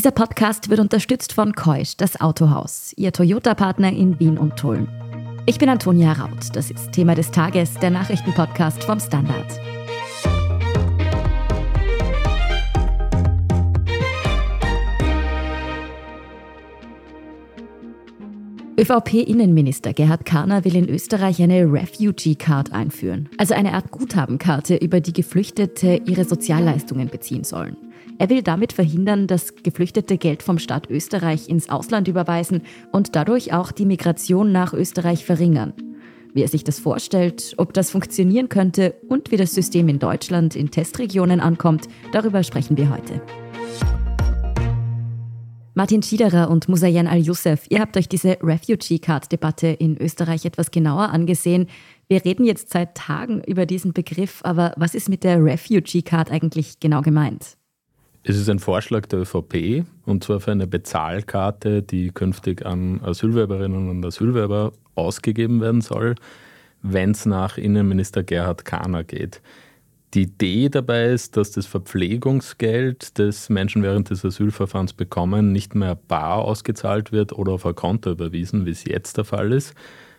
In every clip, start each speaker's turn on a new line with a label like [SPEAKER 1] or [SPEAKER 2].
[SPEAKER 1] Dieser Podcast wird unterstützt von Keusch, das Autohaus, Ihr Toyota-Partner in Wien und Tulln. Ich bin Antonia Raut. Das ist Thema des Tages, der Nachrichtenpodcast vom Standard. ÖVP-Innenminister Gerhard Kahner will in Österreich eine Refugee Card einführen, also eine Art Guthabenkarte, über die Geflüchtete ihre Sozialleistungen beziehen sollen. Er will damit verhindern, dass Geflüchtete Geld vom Staat Österreich ins Ausland überweisen und dadurch auch die Migration nach Österreich verringern. Wie er sich das vorstellt, ob das funktionieren könnte und wie das System in Deutschland in Testregionen ankommt, darüber sprechen wir heute. Martin Schiederer und Musayen Al-Youssef, ihr habt euch diese Refugee Card-Debatte in Österreich etwas genauer angesehen. Wir reden jetzt seit Tagen über diesen Begriff, aber was ist mit der Refugee Card eigentlich genau gemeint?
[SPEAKER 2] Es ist ein Vorschlag der ÖVP und zwar für eine Bezahlkarte, die künftig an Asylwerberinnen und Asylwerber ausgegeben werden soll, wenn es nach Innenminister Gerhard Kahner geht. Die Idee dabei ist, dass das Verpflegungsgeld, das Menschen während des Asylverfahrens bekommen, nicht mehr bar ausgezahlt wird oder auf ein Konto überwiesen, wie es jetzt der Fall ist,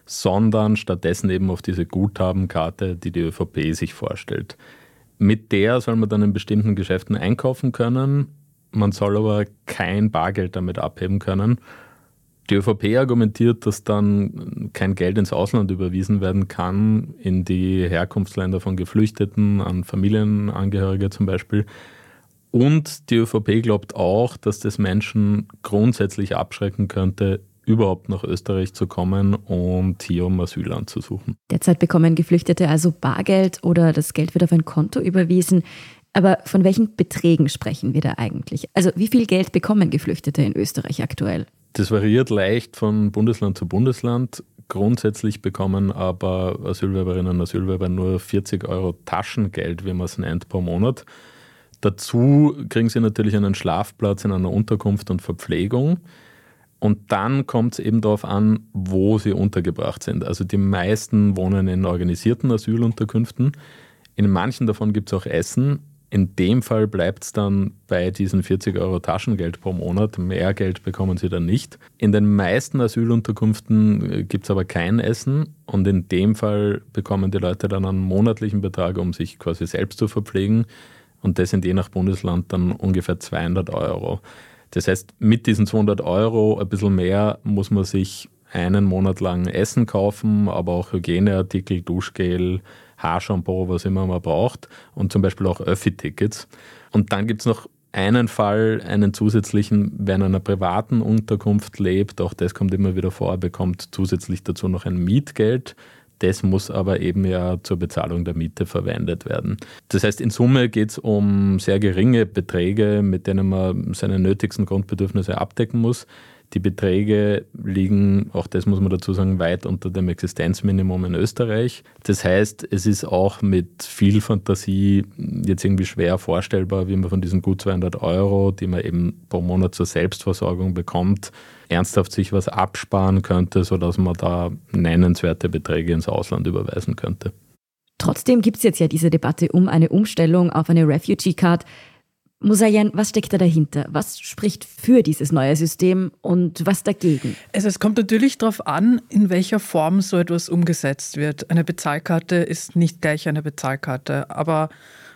[SPEAKER 2] sondern stattdessen eben auf diese Guthabenkarte, die die ÖVP sich vorstellt. Mit der soll man dann in bestimmten Geschäften einkaufen können, man soll aber kein Bargeld damit abheben können die ÖVP argumentiert, dass dann kein Geld ins Ausland überwiesen werden kann, in die Herkunftsländer von Geflüchteten, an Familienangehörige zum Beispiel. Und die ÖVP glaubt auch, dass das Menschen grundsätzlich abschrecken könnte, überhaupt nach Österreich zu kommen und hier um Asyl anzusuchen.
[SPEAKER 1] Derzeit bekommen Geflüchtete also Bargeld oder das Geld wird auf ein Konto überwiesen. Aber von welchen Beträgen sprechen wir da eigentlich? Also wie viel Geld bekommen Geflüchtete in Österreich aktuell?
[SPEAKER 2] Das variiert leicht von Bundesland zu Bundesland. Grundsätzlich bekommen aber Asylwerberinnen und Asylwerber nur 40 Euro Taschengeld, wie man es nennt, pro Monat. Dazu kriegen sie natürlich einen Schlafplatz in einer Unterkunft und Verpflegung. Und dann kommt es eben darauf an, wo sie untergebracht sind. Also die meisten wohnen in organisierten Asylunterkünften. In manchen davon gibt es auch Essen, in dem Fall bleibt es dann bei diesen 40 Euro Taschengeld pro Monat. Mehr Geld bekommen sie dann nicht. In den meisten Asylunterkünften äh, gibt es aber kein Essen und in dem Fall bekommen die Leute dann einen monatlichen Betrag, um sich quasi selbst zu verpflegen. Und das sind je nach Bundesland dann ungefähr 200 Euro. Das heißt, mit diesen 200 Euro, ein bisschen mehr, muss man sich einen Monat lang Essen kaufen, aber auch Hygieneartikel, Duschgel, Haarshampoo, was immer man braucht und zum Beispiel auch Öffi-Tickets. Und dann gibt es noch einen Fall, einen zusätzlichen, wer in einer privaten Unterkunft lebt, auch das kommt immer wieder vor, bekommt zusätzlich dazu noch ein Mietgeld. Das muss aber eben ja zur Bezahlung der Miete verwendet werden. Das heißt, in Summe geht es um sehr geringe Beträge, mit denen man seine nötigsten Grundbedürfnisse abdecken muss. Die Beträge liegen, auch das muss man dazu sagen, weit unter dem Existenzminimum in Österreich. Das heißt, es ist auch mit viel Fantasie jetzt irgendwie schwer vorstellbar, wie man von diesen gut 200 Euro, die man eben pro Monat zur Selbstversorgung bekommt, ernsthaft sich was absparen könnte, sodass man da nennenswerte Beträge ins Ausland überweisen könnte.
[SPEAKER 1] Trotzdem gibt es jetzt ja diese Debatte um eine Umstellung auf eine Refugee Card. Musayen, was steckt da dahinter? Was spricht für dieses neue System und was dagegen?
[SPEAKER 3] Also es kommt natürlich darauf an, in welcher Form so etwas umgesetzt wird. Eine Bezahlkarte ist nicht gleich eine Bezahlkarte. Aber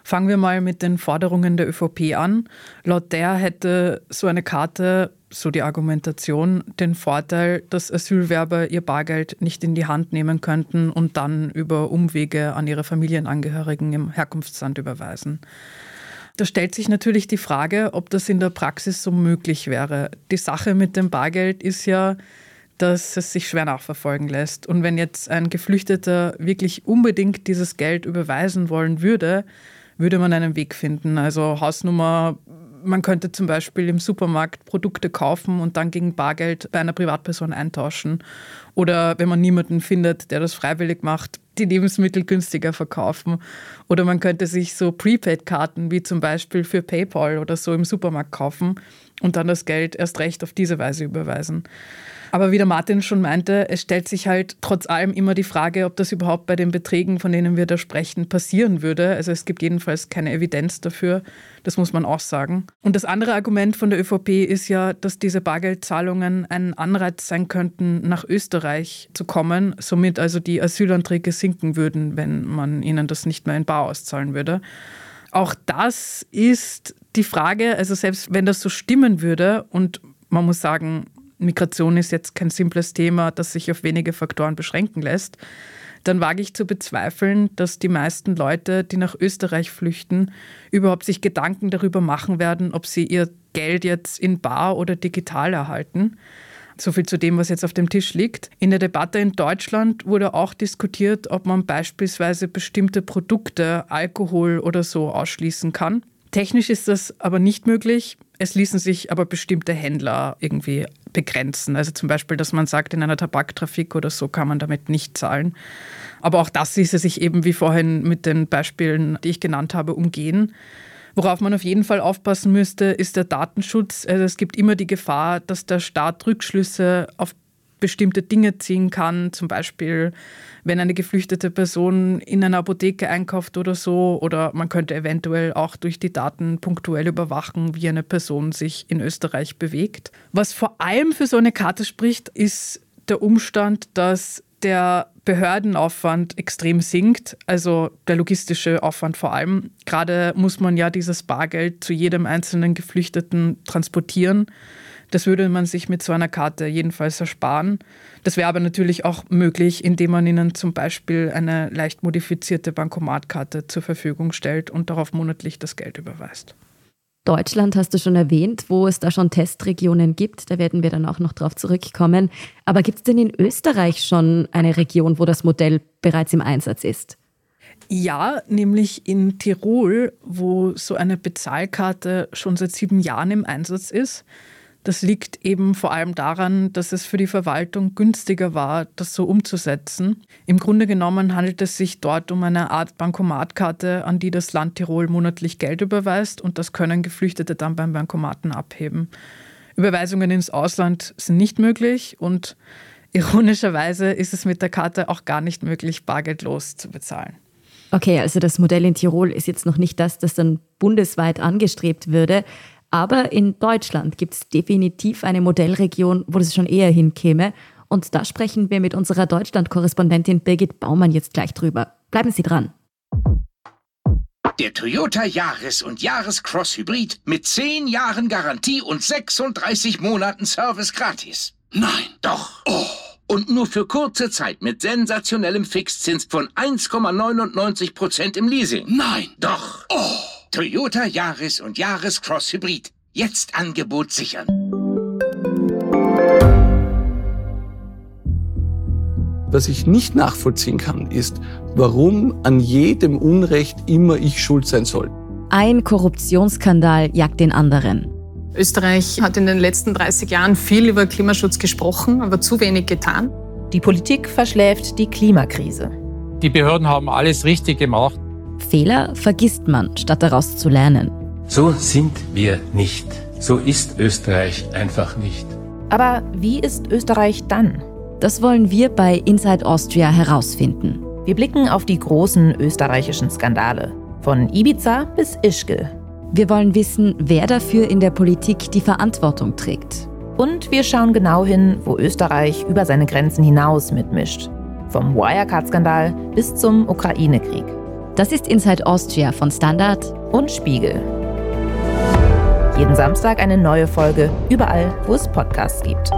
[SPEAKER 3] fangen wir mal mit den Forderungen der ÖVP an. Laut der hätte so eine Karte, so die Argumentation, den Vorteil, dass Asylwerber ihr Bargeld nicht in die Hand nehmen könnten und dann über Umwege an ihre Familienangehörigen im Herkunftsland überweisen. Da stellt sich natürlich die Frage, ob das in der Praxis so möglich wäre. Die Sache mit dem Bargeld ist ja, dass es sich schwer nachverfolgen lässt. Und wenn jetzt ein Geflüchteter wirklich unbedingt dieses Geld überweisen wollen würde, würde man einen Weg finden. Also Hausnummer, man könnte zum Beispiel im Supermarkt Produkte kaufen und dann gegen Bargeld bei einer Privatperson eintauschen. Oder wenn man niemanden findet, der das freiwillig macht, die Lebensmittel günstiger verkaufen. Oder man könnte sich so Prepaid-Karten wie zum Beispiel für PayPal oder so im Supermarkt kaufen und dann das Geld erst recht auf diese Weise überweisen. Aber wie der Martin schon meinte, es stellt sich halt trotz allem immer die Frage, ob das überhaupt bei den Beträgen, von denen wir da sprechen, passieren würde. Also es gibt jedenfalls keine Evidenz dafür. Das muss man auch sagen. Und das andere Argument von der ÖVP ist ja, dass diese Bargeldzahlungen ein Anreiz sein könnten, nach Österreich zu kommen, somit also die Asylanträge sinken würden, wenn man ihnen das nicht mehr in Bar auszahlen würde. Auch das ist die Frage, also selbst wenn das so stimmen würde und man muss sagen, Migration ist jetzt kein simples Thema, das sich auf wenige Faktoren beschränken lässt, dann wage ich zu bezweifeln, dass die meisten Leute, die nach Österreich flüchten, überhaupt sich Gedanken darüber machen werden, ob sie ihr Geld jetzt in bar oder digital erhalten. So viel zu dem, was jetzt auf dem Tisch liegt. In der Debatte in Deutschland wurde auch diskutiert, ob man beispielsweise bestimmte Produkte, Alkohol oder so ausschließen kann. Technisch ist das aber nicht möglich. Es ließen sich aber bestimmte Händler irgendwie begrenzen. Also zum Beispiel, dass man sagt, in einer Tabaktrafik oder so kann man damit nicht zahlen. Aber auch das ließe sich eben wie vorhin mit den Beispielen, die ich genannt habe, umgehen. Worauf man auf jeden Fall aufpassen müsste, ist der Datenschutz. Also es gibt immer die Gefahr, dass der Staat Rückschlüsse auf bestimmte Dinge ziehen kann, zum Beispiel wenn eine geflüchtete Person in einer Apotheke einkauft oder so, oder man könnte eventuell auch durch die Daten punktuell überwachen, wie eine Person sich in Österreich bewegt. Was vor allem für so eine Karte spricht, ist der Umstand, dass der Behördenaufwand extrem sinkt, also der logistische Aufwand vor allem. Gerade muss man ja dieses Bargeld zu jedem einzelnen Geflüchteten transportieren. Das würde man sich mit so einer Karte jedenfalls ersparen. Das wäre aber natürlich auch möglich, indem man ihnen zum Beispiel eine leicht modifizierte Bankomatkarte zur Verfügung stellt und darauf monatlich das Geld überweist.
[SPEAKER 1] Deutschland hast du schon erwähnt, wo es da schon Testregionen gibt. Da werden wir dann auch noch drauf zurückkommen. Aber gibt es denn in Österreich schon eine Region, wo das Modell bereits im Einsatz ist?
[SPEAKER 3] Ja, nämlich in Tirol, wo so eine Bezahlkarte schon seit sieben Jahren im Einsatz ist. Das liegt eben vor allem daran, dass es für die Verwaltung günstiger war, das so umzusetzen. Im Grunde genommen handelt es sich dort um eine Art Bankomatkarte, an die das Land Tirol monatlich Geld überweist und das können Geflüchtete dann beim Bankomaten abheben. Überweisungen ins Ausland sind nicht möglich und ironischerweise ist es mit der Karte auch gar nicht möglich, bargeldlos zu bezahlen.
[SPEAKER 1] Okay, also das Modell in Tirol ist jetzt noch nicht das, das dann bundesweit angestrebt würde. Aber in Deutschland gibt es definitiv eine Modellregion, wo das schon eher hinkäme. Und da sprechen wir mit unserer Deutschland-Korrespondentin Birgit Baumann jetzt gleich drüber. Bleiben Sie dran.
[SPEAKER 4] Der Toyota Yaris und Yaris Cross Hybrid mit 10 Jahren Garantie und 36 Monaten Service gratis. Nein. Doch. Oh. Und nur für kurze Zeit mit sensationellem Fixzins von 1,99% im Leasing. Nein. Doch. Oh. Toyota Yaris und Yaris Cross Hybrid. Jetzt Angebot sichern.
[SPEAKER 5] Was ich nicht nachvollziehen kann, ist, warum an jedem Unrecht immer ich schuld sein soll.
[SPEAKER 1] Ein Korruptionsskandal jagt den anderen.
[SPEAKER 6] Österreich hat in den letzten 30 Jahren viel über Klimaschutz gesprochen, aber zu wenig getan.
[SPEAKER 7] Die Politik verschläft die Klimakrise.
[SPEAKER 8] Die Behörden haben alles richtig gemacht.
[SPEAKER 1] Fehler vergisst man, statt daraus zu lernen.
[SPEAKER 9] So sind wir nicht. So ist Österreich einfach nicht.
[SPEAKER 7] Aber wie ist Österreich dann?
[SPEAKER 1] Das wollen wir bei Inside Austria herausfinden.
[SPEAKER 7] Wir blicken auf die großen österreichischen Skandale. Von Ibiza bis Ischgl.
[SPEAKER 1] Wir wollen wissen, wer dafür in der Politik die Verantwortung trägt.
[SPEAKER 7] Und wir schauen genau hin, wo Österreich über seine Grenzen hinaus mitmischt. Vom Wirecard-Skandal bis zum Ukraine-Krieg.
[SPEAKER 1] Das ist Inside Austria von Standard
[SPEAKER 7] und Spiegel. Jeden Samstag eine neue Folge, überall, wo es Podcasts gibt.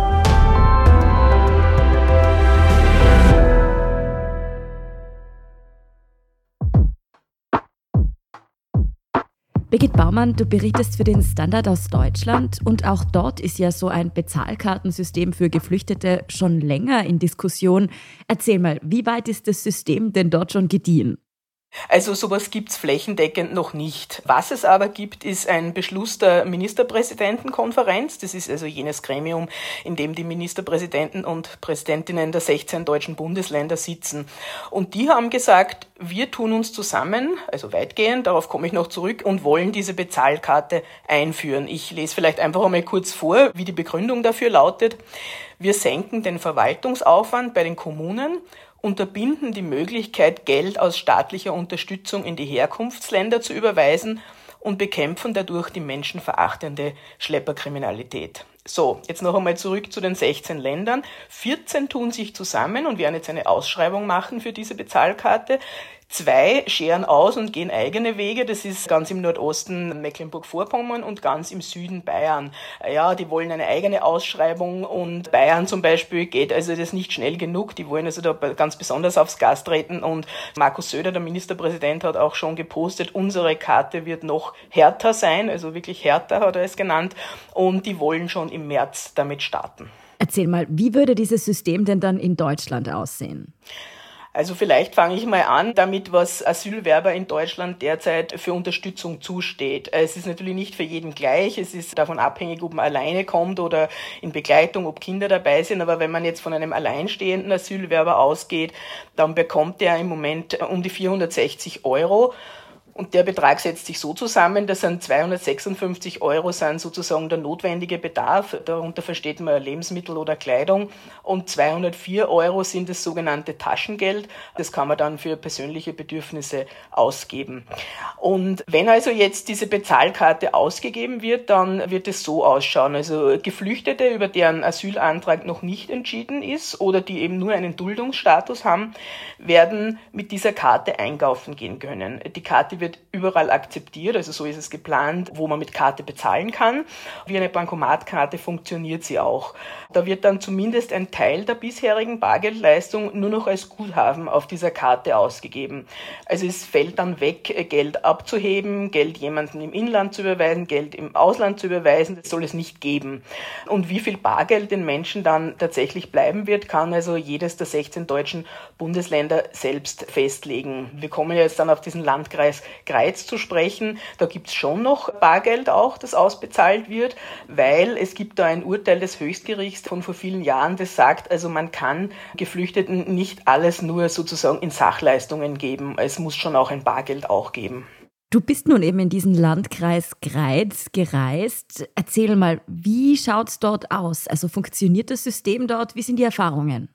[SPEAKER 1] Birgit Baumann, du berichtest für den Standard aus Deutschland und auch dort ist ja so ein Bezahlkartensystem für Geflüchtete schon länger in Diskussion. Erzähl mal, wie weit ist das System denn dort schon gediehen?
[SPEAKER 10] Also sowas gibt's flächendeckend noch nicht. Was es aber gibt, ist ein Beschluss der Ministerpräsidentenkonferenz. Das ist also jenes Gremium, in dem die Ministerpräsidenten und Präsidentinnen der 16 deutschen Bundesländer sitzen. Und die haben gesagt, wir tun uns zusammen, also weitgehend, darauf komme ich noch zurück, und wollen diese Bezahlkarte einführen. Ich lese vielleicht einfach einmal kurz vor, wie die Begründung dafür lautet. Wir senken den Verwaltungsaufwand bei den Kommunen unterbinden die Möglichkeit, Geld aus staatlicher Unterstützung in die Herkunftsländer zu überweisen und bekämpfen dadurch die menschenverachtende Schlepperkriminalität. So, jetzt noch einmal zurück zu den 16 Ländern. 14 tun sich zusammen und werden jetzt eine Ausschreibung machen für diese Bezahlkarte. Zwei scheren aus und gehen eigene Wege. Das ist ganz im Nordosten Mecklenburg-Vorpommern und ganz im Süden Bayern. Ja, die wollen eine eigene Ausschreibung und Bayern zum Beispiel geht also das nicht schnell genug. Die wollen also da ganz besonders aufs Gas treten und Markus Söder, der Ministerpräsident, hat auch schon gepostet, unsere Karte wird noch härter sein, also wirklich härter hat er es genannt und die wollen schon im März damit starten.
[SPEAKER 1] Erzähl mal, wie würde dieses System denn dann in Deutschland aussehen?
[SPEAKER 10] Also vielleicht fange ich mal an damit, was Asylwerber in Deutschland derzeit für Unterstützung zusteht. Es ist natürlich nicht für jeden gleich. Es ist davon abhängig, ob man alleine kommt oder in Begleitung, ob Kinder dabei sind. Aber wenn man jetzt von einem alleinstehenden Asylwerber ausgeht, dann bekommt er im Moment um die 460 Euro. Und der Betrag setzt sich so zusammen, dass an 256 Euro sind sozusagen der notwendige Bedarf. Darunter versteht man Lebensmittel oder Kleidung. Und 204 Euro sind das sogenannte Taschengeld. Das kann man dann für persönliche Bedürfnisse ausgeben. Und wenn also jetzt diese Bezahlkarte ausgegeben wird, dann wird es so ausschauen. Also Geflüchtete, über deren Asylantrag noch nicht entschieden ist oder die eben nur einen Duldungsstatus haben, werden mit dieser Karte einkaufen gehen können. Die Karte wird wird überall akzeptiert, also so ist es geplant, wo man mit Karte bezahlen kann. Wie eine Bankomatkarte funktioniert sie auch. Da wird dann zumindest ein Teil der bisherigen Bargeldleistung nur noch als Guthaben auf dieser Karte ausgegeben. Also es fällt dann weg, Geld abzuheben, Geld jemandem im Inland zu überweisen, Geld im Ausland zu überweisen. Das soll es nicht geben. Und wie viel Bargeld den Menschen dann tatsächlich bleiben wird, kann also jedes der 16 deutschen Bundesländer selbst festlegen. Wir kommen jetzt dann auf diesen Landkreis Greiz zu sprechen. Da gibt es schon noch Bargeld auch, das ausbezahlt wird, weil es gibt da ein Urteil des Höchstgerichts von vor vielen Jahren, das sagt, also man kann Geflüchteten nicht alles nur sozusagen in Sachleistungen geben. Es muss schon auch ein Bargeld auch geben.
[SPEAKER 1] Du bist nun eben in diesen Landkreis Greiz gereist. Erzähl mal, wie schaut es dort aus? Also funktioniert das System dort? Wie sind die Erfahrungen?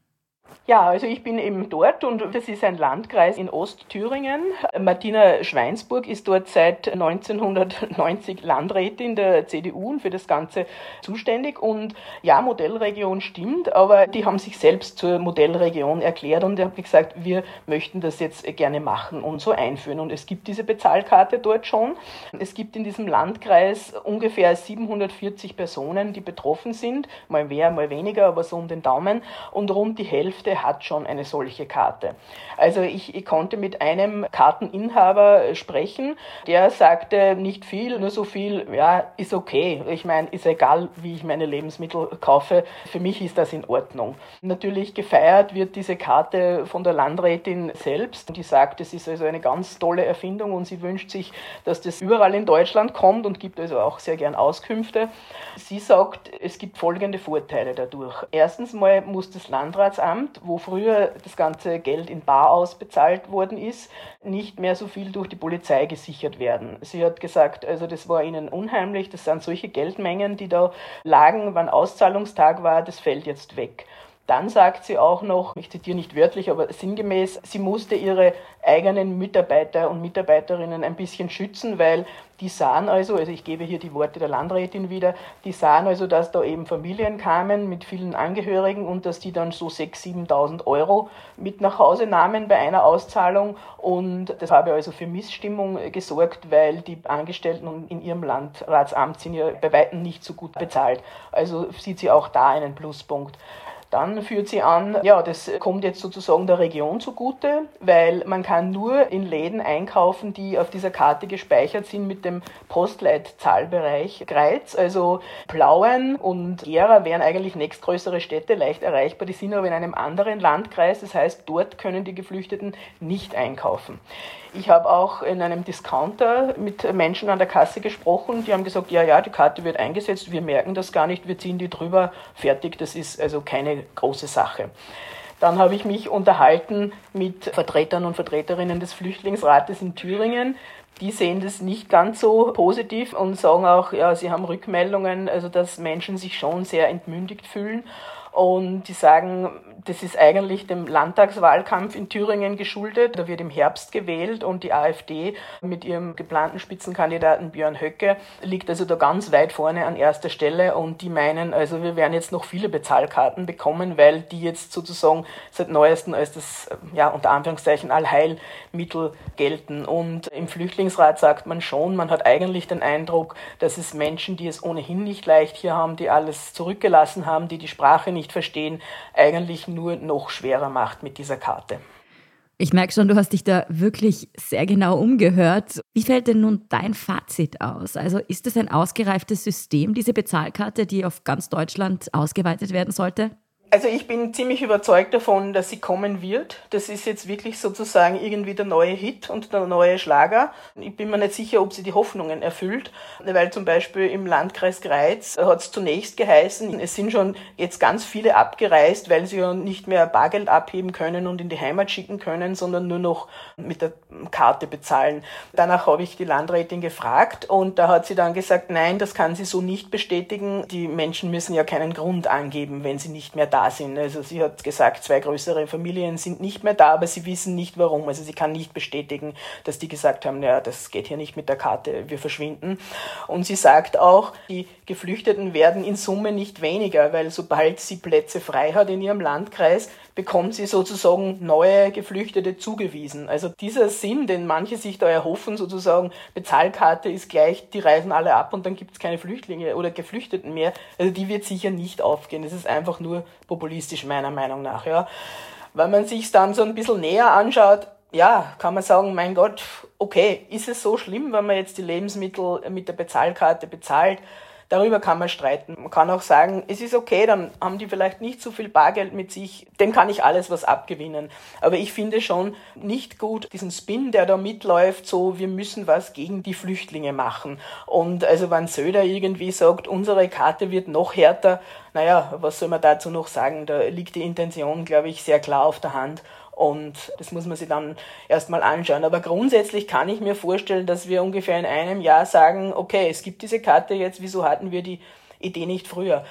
[SPEAKER 10] Ja, also ich bin eben dort und das ist ein Landkreis in Ostthüringen. Martina Schweinsburg ist dort seit 1990 Landrätin der CDU und für das Ganze zuständig. Und ja, Modellregion stimmt, aber die haben sich selbst zur Modellregion erklärt und ich habe gesagt, wir möchten das jetzt gerne machen und so einführen. Und es gibt diese Bezahlkarte dort schon. Es gibt in diesem Landkreis ungefähr 740 Personen, die betroffen sind, mal mehr, mal weniger, aber so um den Daumen. Und rund die Hälfte Hälfte hat schon eine solche Karte. Also ich, ich konnte mit einem Karteninhaber sprechen, der sagte nicht viel, nur so viel, ja, ist okay. Ich meine, ist egal, wie ich meine Lebensmittel kaufe. Für mich ist das in Ordnung. Natürlich gefeiert wird diese Karte von der Landrätin selbst. Die sagt, es ist also eine ganz tolle Erfindung und sie wünscht sich, dass das überall in Deutschland kommt und gibt also auch sehr gern Auskünfte. Sie sagt, es gibt folgende Vorteile dadurch. Erstens mal muss das Landratsamt wo früher das ganze Geld in Bar ausbezahlt worden ist, nicht mehr so viel durch die Polizei gesichert werden. Sie hat gesagt, also das war ihnen unheimlich, das sind solche Geldmengen, die da lagen, wann Auszahlungstag war, das fällt jetzt weg. Dann sagt sie auch noch, ich zitiere nicht wörtlich, aber sinngemäß, sie musste ihre eigenen Mitarbeiter und Mitarbeiterinnen ein bisschen schützen, weil die sahen also, also ich gebe hier die Worte der Landrätin wieder, die sahen also, dass da eben Familien kamen mit vielen Angehörigen und dass die dann so 6.000, 7.000 Euro mit nach Hause nahmen bei einer Auszahlung und das habe also für Missstimmung gesorgt, weil die Angestellten in ihrem Landratsamt sind ja bei weitem nicht so gut bezahlt. Also sieht sie auch da einen Pluspunkt. Dann führt sie an, ja, das kommt jetzt sozusagen der Region zugute, weil man kann nur in Läden einkaufen, die auf dieser Karte gespeichert sind mit dem Postleitzahlbereich Greiz. Also Plauen und Gera wären eigentlich nächstgrößere Städte leicht erreichbar, die sind aber in einem anderen Landkreis. Das heißt, dort können die Geflüchteten nicht einkaufen. Ich habe auch in einem Discounter mit Menschen an der Kasse gesprochen, die haben gesagt, ja, ja, die Karte wird eingesetzt, wir merken das gar nicht, wir ziehen die drüber, fertig, das ist also keine große Sache. Dann habe ich mich unterhalten mit Vertretern und Vertreterinnen des Flüchtlingsrates in Thüringen. Die sehen das nicht ganz so positiv und sagen auch, ja, sie haben Rückmeldungen, also dass Menschen sich schon sehr entmündigt fühlen. Und die sagen, das ist eigentlich dem Landtagswahlkampf in Thüringen geschuldet. Da wird im Herbst gewählt und die AfD mit ihrem geplanten Spitzenkandidaten Björn Höcke liegt also da ganz weit vorne an erster Stelle und die meinen, also wir werden jetzt noch viele Bezahlkarten bekommen, weil die jetzt sozusagen seit neuestem als das, ja, unter Anführungszeichen Allheilmittel gelten. Und im Flüchtlingsrat sagt man schon, man hat eigentlich den Eindruck, dass es Menschen, die es ohnehin nicht leicht hier haben, die alles zurückgelassen haben, die die Sprache nicht verstehen, eigentlich nur noch schwerer macht mit dieser Karte.
[SPEAKER 1] Ich merke schon, du hast dich da wirklich sehr genau umgehört. Wie fällt denn nun dein Fazit aus? Also ist es ein ausgereiftes System, diese Bezahlkarte, die auf ganz Deutschland ausgeweitet werden sollte?
[SPEAKER 10] Also ich bin ziemlich überzeugt davon, dass sie kommen wird. Das ist jetzt wirklich sozusagen irgendwie der neue Hit und der neue Schlager. Ich bin mir nicht sicher, ob sie die Hoffnungen erfüllt, weil zum Beispiel im Landkreis Greiz hat es zunächst geheißen, es sind schon jetzt ganz viele abgereist, weil sie ja nicht mehr Bargeld abheben können und in die Heimat schicken können, sondern nur noch mit der Karte bezahlen. Danach habe ich die Landrätin gefragt und da hat sie dann gesagt, nein, das kann sie so nicht bestätigen. Die Menschen müssen ja keinen Grund angeben, wenn sie nicht mehr da sind. Also sie hat gesagt, zwei größere Familien sind nicht mehr da, aber sie wissen nicht warum. Also sie kann nicht bestätigen, dass die gesagt haben, ja, das geht hier nicht mit der Karte, wir verschwinden. Und sie sagt auch, die Geflüchteten werden in Summe nicht weniger, weil sobald sie Plätze frei hat in ihrem Landkreis, bekommt sie sozusagen neue Geflüchtete zugewiesen. Also dieser Sinn, den manche sich da erhoffen, sozusagen Bezahlkarte ist gleich, die reisen alle ab und dann gibt es keine Flüchtlinge oder Geflüchteten mehr, also die wird sicher nicht aufgehen. Das ist einfach nur populistisch meiner Meinung nach. Ja. Wenn man sich dann so ein bisschen näher anschaut, ja, kann man sagen, mein Gott, okay, ist es so schlimm, wenn man jetzt die Lebensmittel mit der Bezahlkarte bezahlt? Darüber kann man streiten. Man kann auch sagen, es ist okay, dann haben die vielleicht nicht so viel Bargeld mit sich, dem kann ich alles was abgewinnen. Aber ich finde schon nicht gut diesen Spin, der da mitläuft, so wir müssen was gegen die Flüchtlinge machen. Und also wenn Söder irgendwie sagt, unsere Karte wird noch härter, naja, was soll man dazu noch sagen? Da liegt die Intention, glaube ich, sehr klar auf der Hand. Und das muss man sich dann erstmal anschauen. Aber grundsätzlich kann ich mir vorstellen, dass wir ungefähr in einem Jahr sagen, okay, es gibt diese Karte jetzt, wieso hatten wir die Idee nicht früher?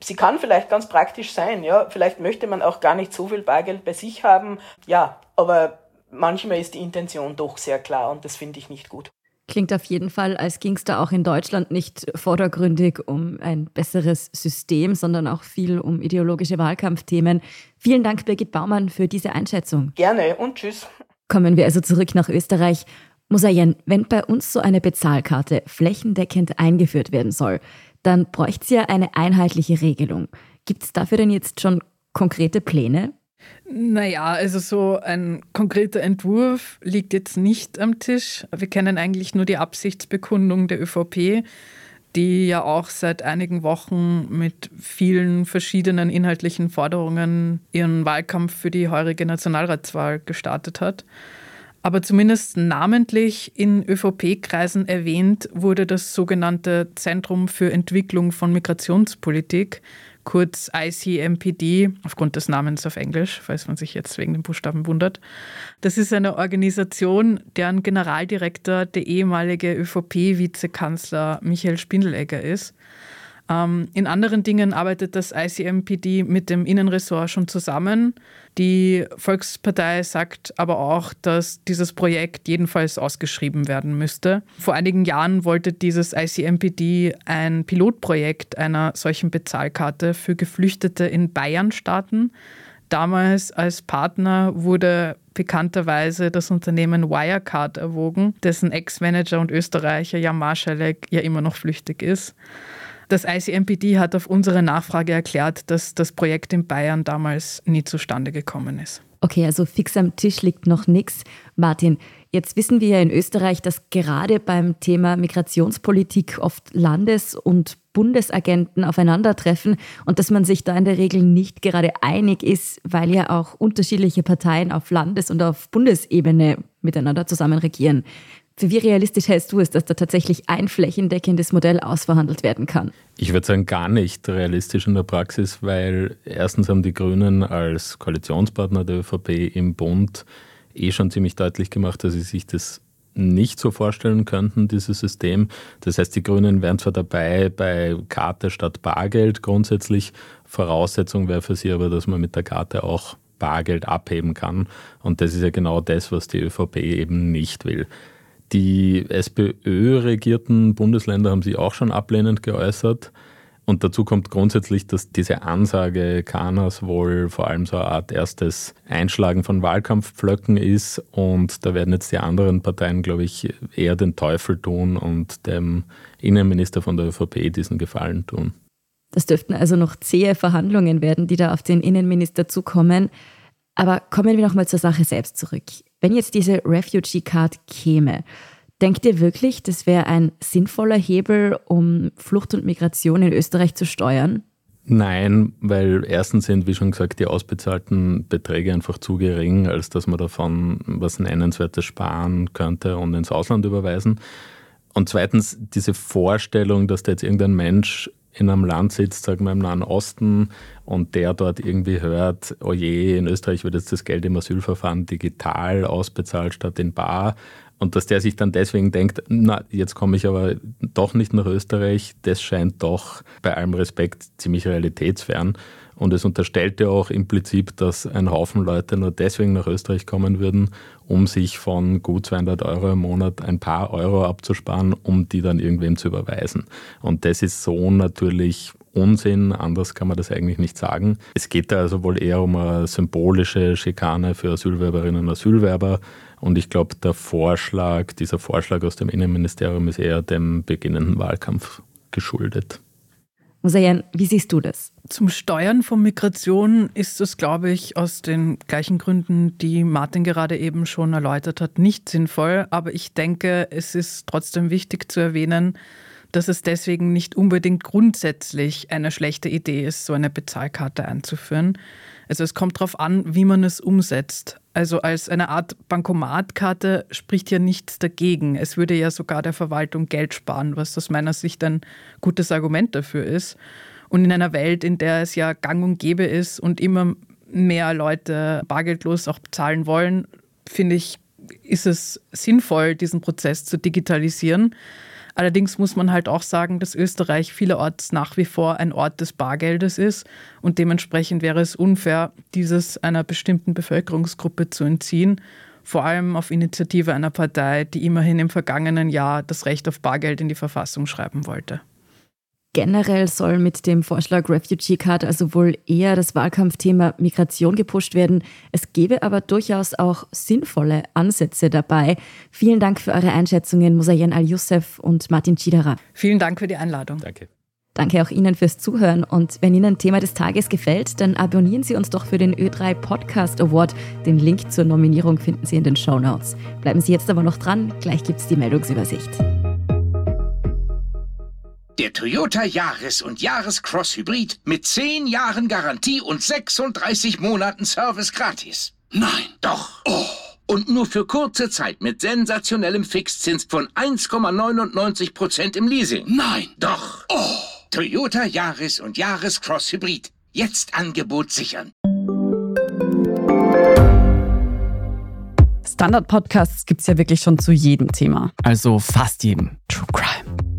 [SPEAKER 10] Sie kann vielleicht ganz praktisch sein, ja. Vielleicht möchte man auch gar nicht so viel Bargeld bei sich haben, ja. Aber manchmal ist die Intention doch sehr klar und das finde ich nicht gut.
[SPEAKER 1] Klingt auf jeden Fall, als ging es da auch in Deutschland nicht vordergründig um ein besseres System, sondern auch viel um ideologische Wahlkampfthemen. Vielen Dank, Birgit Baumann, für diese Einschätzung.
[SPEAKER 10] Gerne und tschüss.
[SPEAKER 1] Kommen wir also zurück nach Österreich. Musayen, wenn bei uns so eine Bezahlkarte flächendeckend eingeführt werden soll, dann bräuchte es ja eine einheitliche Regelung. Gibt es dafür denn jetzt schon konkrete Pläne?
[SPEAKER 3] Naja, also so ein konkreter Entwurf liegt jetzt nicht am Tisch. Wir kennen eigentlich nur die Absichtsbekundung der ÖVP, die ja auch seit einigen Wochen mit vielen verschiedenen inhaltlichen Forderungen ihren Wahlkampf für die heurige Nationalratswahl gestartet hat. Aber zumindest namentlich in ÖVP-Kreisen erwähnt wurde das sogenannte Zentrum für Entwicklung von Migrationspolitik, kurz ICMPD, aufgrund des Namens auf Englisch, falls man sich jetzt wegen den Buchstaben wundert. Das ist eine Organisation, deren Generaldirektor der ehemalige ÖVP-Vizekanzler Michael Spindelegger ist. Ähm, in anderen Dingen arbeitet das ICMPD mit dem Innenressort schon zusammen. Die Volkspartei sagt aber auch, dass dieses Projekt jedenfalls ausgeschrieben werden müsste. Vor einigen Jahren wollte dieses ICMPD ein Pilotprojekt einer solchen Bezahlkarte für Geflüchtete in Bayern starten. Damals als Partner wurde bekannterweise das Unternehmen Wirecard erwogen, dessen Ex-Manager und Österreicher Jan Marschalek ja immer noch flüchtig ist. Das ICMPD hat auf unsere Nachfrage erklärt, dass das Projekt in Bayern damals nie zustande gekommen ist.
[SPEAKER 1] Okay, also fix am Tisch liegt noch nichts. Martin, jetzt wissen wir ja in Österreich, dass gerade beim Thema Migrationspolitik oft Landes- und Bundesagenten aufeinandertreffen und dass man sich da in der Regel nicht gerade einig ist, weil ja auch unterschiedliche Parteien auf Landes- und auf Bundesebene miteinander zusammen regieren. Für wie realistisch hältst du es, dass da tatsächlich ein flächendeckendes Modell ausverhandelt werden kann?
[SPEAKER 2] Ich würde sagen, gar nicht realistisch in der Praxis, weil erstens haben die Grünen als Koalitionspartner der ÖVP im Bund eh schon ziemlich deutlich gemacht, dass sie sich das nicht so vorstellen könnten, dieses System. Das heißt, die Grünen wären zwar dabei bei Karte statt Bargeld grundsätzlich. Voraussetzung wäre für sie aber, dass man mit der Karte auch Bargeld abheben kann. Und das ist ja genau das, was die ÖVP eben nicht will. Die SPÖ-regierten Bundesländer haben sich auch schon ablehnend geäußert. Und dazu kommt grundsätzlich, dass diese Ansage Kanas wohl vor allem so eine Art erstes Einschlagen von Wahlkampfpflöcken ist. Und da werden jetzt die anderen Parteien, glaube ich, eher den Teufel tun und dem Innenminister von der ÖVP diesen Gefallen tun.
[SPEAKER 1] Das dürften also noch zähe Verhandlungen werden, die da auf den Innenminister zukommen. Aber kommen wir nochmal zur Sache selbst zurück. Wenn jetzt diese Refugee Card käme, denkt ihr wirklich, das wäre ein sinnvoller Hebel, um Flucht und Migration in Österreich zu steuern?
[SPEAKER 2] Nein, weil erstens sind, wie schon gesagt, die ausbezahlten Beträge einfach zu gering, als dass man davon was Nennenswertes sparen könnte und ins Ausland überweisen. Und zweitens diese Vorstellung, dass da jetzt irgendein Mensch in einem Land sitzt, sagen wir im Nahen Osten, und der dort irgendwie hört, oh je, in Österreich wird jetzt das Geld im Asylverfahren digital ausbezahlt statt in bar. Und dass der sich dann deswegen denkt, na, jetzt komme ich aber doch nicht nach Österreich, das scheint doch bei allem Respekt ziemlich realitätsfern. Und es unterstellt ja auch implizit, dass ein Haufen Leute nur deswegen nach Österreich kommen würden, um sich von gut 200 Euro im Monat ein paar Euro abzusparen, um die dann irgendwem zu überweisen. Und das ist so natürlich Unsinn, anders kann man das eigentlich nicht sagen. Es geht da also wohl eher um eine symbolische Schikane für Asylwerberinnen und Asylwerber. Und ich glaube, der Vorschlag, dieser Vorschlag aus dem Innenministerium ist eher dem beginnenden Wahlkampf geschuldet.
[SPEAKER 1] Musayan, wie siehst du das?
[SPEAKER 3] Zum Steuern von Migration ist es, glaube ich, aus den gleichen Gründen, die Martin gerade eben schon erläutert hat, nicht sinnvoll. Aber ich denke, es ist trotzdem wichtig zu erwähnen, dass es deswegen nicht unbedingt grundsätzlich eine schlechte Idee ist, so eine Bezahlkarte einzuführen. Also es kommt darauf an, wie man es umsetzt. Also als eine Art Bankomatkarte spricht ja nichts dagegen. Es würde ja sogar der Verwaltung Geld sparen, was aus meiner Sicht ein gutes Argument dafür ist. Und in einer Welt, in der es ja gang und gäbe ist und immer mehr Leute bargeldlos auch bezahlen wollen, finde ich, ist es sinnvoll, diesen Prozess zu digitalisieren. Allerdings muss man halt auch sagen, dass Österreich vielerorts nach wie vor ein Ort des Bargeldes ist und dementsprechend wäre es unfair, dieses einer bestimmten Bevölkerungsgruppe zu entziehen, vor allem auf Initiative einer Partei, die immerhin im vergangenen Jahr das Recht auf Bargeld in die Verfassung schreiben wollte.
[SPEAKER 1] Generell soll mit dem Vorschlag Refugee Card also wohl eher das Wahlkampfthema Migration gepusht werden. Es gäbe aber durchaus auch sinnvolle Ansätze dabei. Vielen Dank für eure Einschätzungen, Musayen Al-Youssef und Martin Chidara.
[SPEAKER 3] Vielen Dank für die Einladung.
[SPEAKER 2] Danke.
[SPEAKER 1] Danke auch Ihnen fürs Zuhören und wenn Ihnen Thema des Tages gefällt, dann abonnieren Sie uns doch für den Ö3 Podcast Award. Den Link zur Nominierung finden Sie in den Show Notes. Bleiben Sie jetzt aber noch dran, gleich gibt es die Meldungsübersicht.
[SPEAKER 4] Der Toyota Yaris und Yaris Cross Hybrid mit 10 Jahren Garantie und 36 Monaten Service gratis. Nein, doch. Oh. Und nur für kurze Zeit mit sensationellem Fixzins von 1,99% im Leasing. Nein, doch. Oh. Toyota Yaris und Yaris Cross Hybrid. Jetzt Angebot sichern.
[SPEAKER 11] Standard-Podcasts gibt es ja wirklich schon zu jedem Thema.
[SPEAKER 12] Also fast jedem.
[SPEAKER 11] True Crime.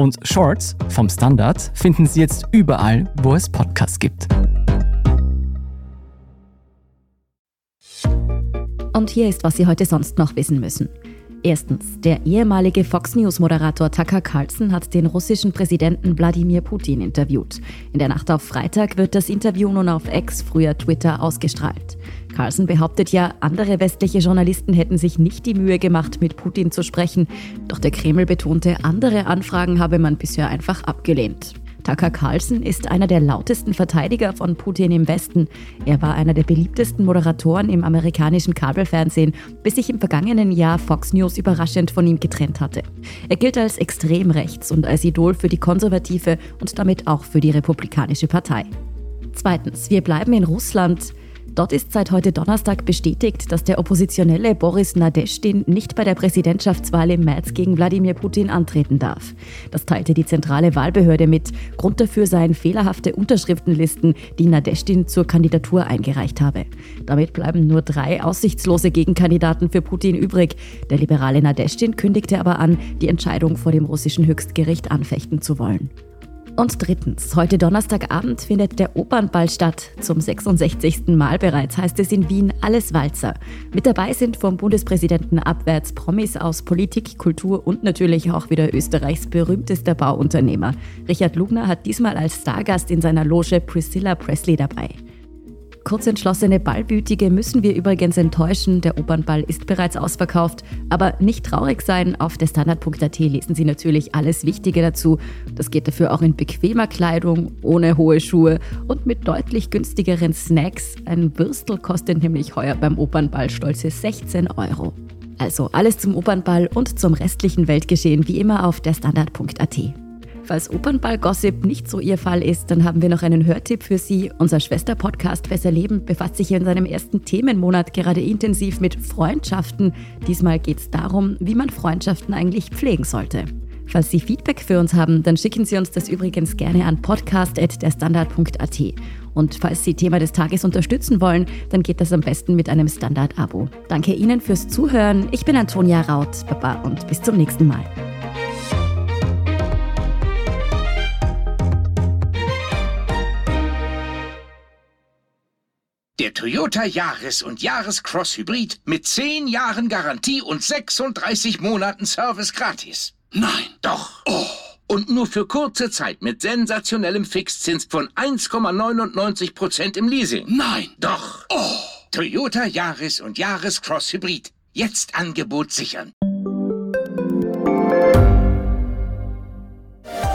[SPEAKER 12] Und Shorts vom Standard finden Sie jetzt überall, wo es Podcasts gibt.
[SPEAKER 1] Und hier ist, was Sie heute sonst noch wissen müssen. Erstens, der ehemalige Fox News-Moderator Tucker Carlson hat den russischen Präsidenten Wladimir Putin interviewt. In der Nacht auf Freitag wird das Interview nun auf X, früher Twitter, ausgestrahlt. Carlson behauptet ja, andere westliche Journalisten hätten sich nicht die Mühe gemacht, mit Putin zu sprechen. Doch der Kreml betonte, andere Anfragen habe man bisher einfach abgelehnt. Tucker Carlson ist einer der lautesten Verteidiger von Putin im Westen. Er war einer der beliebtesten Moderatoren im amerikanischen Kabelfernsehen, bis sich im vergangenen Jahr Fox News überraschend von ihm getrennt hatte. Er gilt als extrem rechts und als Idol für die konservative und damit auch für die republikanische Partei. Zweitens, wir bleiben in Russland. Dort ist seit heute Donnerstag bestätigt, dass der Oppositionelle Boris Nadeshtin nicht bei der Präsidentschaftswahl im März gegen Wladimir Putin antreten darf. Das teilte die zentrale Wahlbehörde mit. Grund dafür seien fehlerhafte Unterschriftenlisten, die Nadeshtin zur Kandidatur eingereicht habe. Damit bleiben nur drei aussichtslose Gegenkandidaten für Putin übrig. Der liberale Nadeshtin kündigte aber an, die Entscheidung vor dem russischen Höchstgericht anfechten zu wollen. Und drittens, heute Donnerstagabend findet der Opernball statt. Zum 66. Mal bereits heißt es in Wien alles Walzer. Mit dabei sind vom Bundespräsidenten abwärts Promis aus Politik, Kultur und natürlich auch wieder Österreichs berühmtester Bauunternehmer. Richard Lugner hat diesmal als Stargast in seiner Loge Priscilla Presley dabei. Kurzentschlossene Ballbütige müssen wir übrigens enttäuschen. Der Opernball ist bereits ausverkauft. Aber nicht traurig sein. Auf der Standard.at lesen Sie natürlich alles Wichtige dazu. Das geht dafür auch in bequemer Kleidung, ohne hohe Schuhe und mit deutlich günstigeren Snacks. Ein Würstel kostet nämlich heuer beim Opernball stolze 16 Euro. Also alles zum Opernball und zum restlichen Weltgeschehen wie immer auf der Standard.at. Falls Opernball-Gossip nicht so Ihr Fall ist, dann haben wir noch einen Hörtipp für Sie. Unser Schwesterpodcast Besser Leben befasst sich in seinem ersten Themenmonat gerade intensiv mit Freundschaften. Diesmal geht es darum, wie man Freundschaften eigentlich pflegen sollte. Falls Sie Feedback für uns haben, dann schicken Sie uns das übrigens gerne an podcast.derstandard.at. Und falls Sie Thema des Tages unterstützen wollen, dann geht das am besten mit einem Standard-Abo. Danke Ihnen fürs Zuhören. Ich bin Antonia Raut. Baba und bis zum nächsten Mal.
[SPEAKER 4] Der Toyota Yaris und Yaris Cross Hybrid mit 10 Jahren Garantie und 36 Monaten Service gratis. Nein. Doch. Oh. Und nur für kurze Zeit mit sensationellem Fixzins von 1,99% im Leasing. Nein. Doch. Oh. Toyota Yaris und Yaris Cross Hybrid. Jetzt Angebot sichern.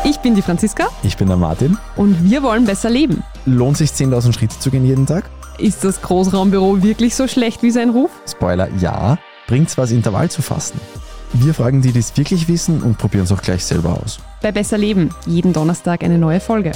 [SPEAKER 11] Ich bin die Franziska.
[SPEAKER 13] Ich bin der Martin.
[SPEAKER 11] Und wir wollen besser leben.
[SPEAKER 13] Lohnt sich 10.000 Schritte zu gehen jeden Tag?
[SPEAKER 11] Ist das Großraumbüro wirklich so schlecht wie sein Ruf?
[SPEAKER 13] Spoiler, ja. Bringt's was, Intervall zu fassen? Wir fragen die, die es wirklich wissen und probieren es auch gleich selber aus.
[SPEAKER 11] Bei Besser Leben, jeden Donnerstag eine neue Folge.